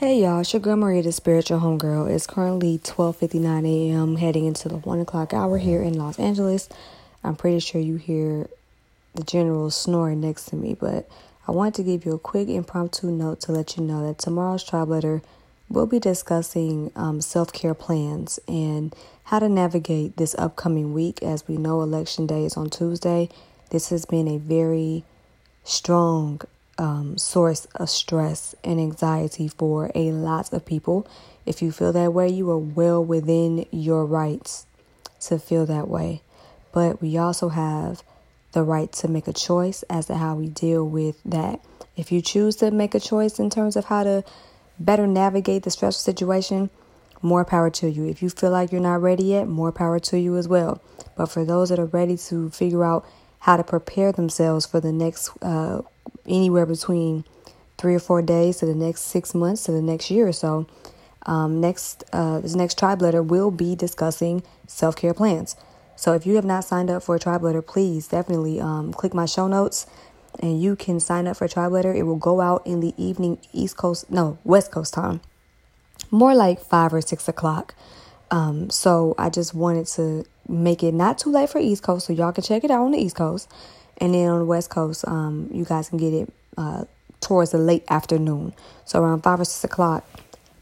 Hey y'all, it's your girl Maria, the spiritual homegirl. It's currently 12:59 a.m. heading into the one o'clock hour here in Los Angeles. I'm pretty sure you hear the general snoring next to me, but I want to give you a quick impromptu note to let you know that tomorrow's tribe letter we'll be discussing um, self-care plans and how to navigate this upcoming week. As we know, election day is on Tuesday. This has been a very strong um, source of stress and anxiety for a lot of people. If you feel that way, you are well within your rights to feel that way. But we also have the right to make a choice as to how we deal with that. If you choose to make a choice in terms of how to better navigate the stressful situation, more power to you. If you feel like you're not ready yet, more power to you as well. But for those that are ready to figure out how to prepare themselves for the next uh, anywhere between three or four days to the next six months to the next year or so. Um, next, uh, this next tribe letter will be discussing self care plans. So if you have not signed up for a tribe letter, please definitely um, click my show notes and you can sign up for a tribe letter. It will go out in the evening, East Coast, no, West Coast time, more like five or six o'clock. Um, so I just wanted to make it not too late for East Coast so y'all can check it out on the East Coast. And then on the West Coast, um, you guys can get it uh, towards the late afternoon. So around 5 or 6 o'clock,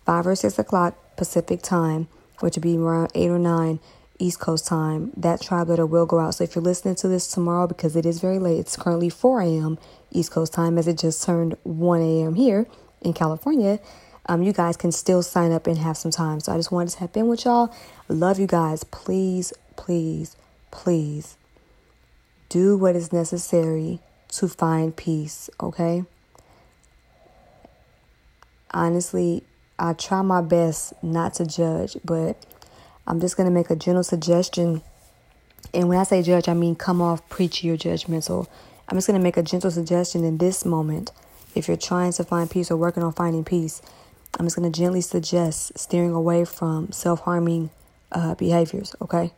5 or 6 o'clock Pacific time, which would be around 8 or 9 East Coast time, that tribe letter will go out. So if you're listening to this tomorrow, because it is very late, it's currently 4 a.m. East Coast time, as it just turned 1 a.m. here in California. Um, you guys can still sign up and have some time. So I just wanted to tap in with y'all. Love you guys. Please, please, please do what is necessary to find peace, okay? Honestly, I try my best not to judge, but I'm just going to make a general suggestion. And when I say judge, I mean come off preachy or judgmental. I'm just going to make a gentle suggestion in this moment. If you're trying to find peace or working on finding peace, I'm just going to gently suggest steering away from self harming uh, behaviors, okay?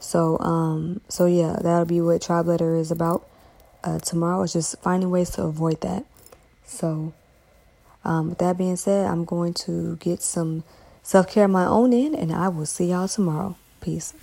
So, um, so yeah, that'll be what Tribe Letter is about. Uh, tomorrow is just finding ways to avoid that. So, um, with that being said, I'm going to get some self care of my own in, and I will see y'all tomorrow. Peace.